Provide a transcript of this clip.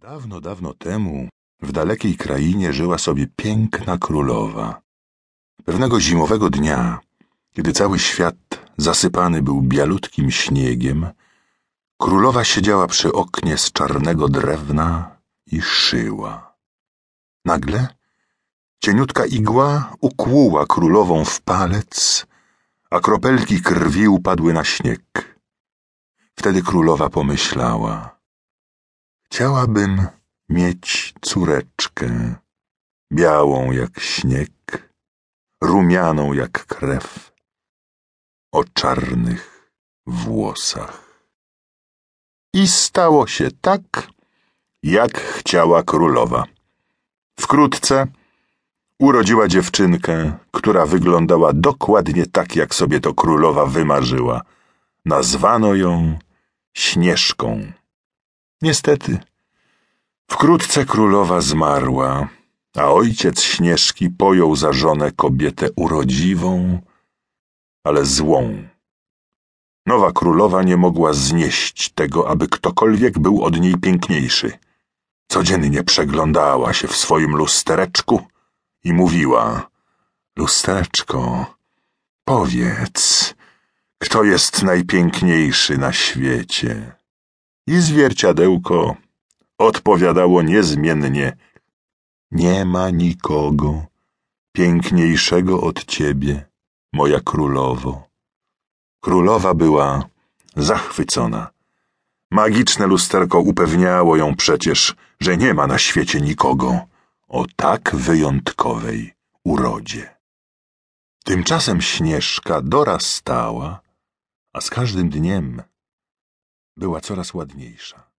Dawno, dawno temu w dalekiej krainie żyła sobie piękna królowa. Pewnego zimowego dnia, kiedy cały świat zasypany był bialutkim śniegiem, królowa siedziała przy oknie z czarnego drewna i szyła. Nagle cieniutka igła ukłuła królową w palec, a kropelki krwi upadły na śnieg. Wtedy królowa pomyślała – Chciałabym mieć córeczkę, białą jak śnieg, rumianą jak krew, o czarnych włosach. I stało się tak, jak chciała królowa. Wkrótce urodziła dziewczynkę, która wyglądała dokładnie tak, jak sobie to królowa wymarzyła. Nazwano ją Śnieżką. Niestety, wkrótce królowa zmarła, a ojciec Śnieżki pojął za żonę kobietę urodziwą, ale złą. Nowa królowa nie mogła znieść tego, aby ktokolwiek był od niej piękniejszy. Codziennie przeglądała się w swoim lustereczku i mówiła: Lustereczko, powiedz, kto jest najpiękniejszy na świecie? I zwierciadełko odpowiadało niezmiennie: Nie ma nikogo piękniejszego od ciebie, moja królowo. Królowa była zachwycona. Magiczne lusterko upewniało ją przecież, że nie ma na świecie nikogo o tak wyjątkowej urodzie. Tymczasem Śnieżka dorastała, a z każdym dniem była coraz ładniejsza.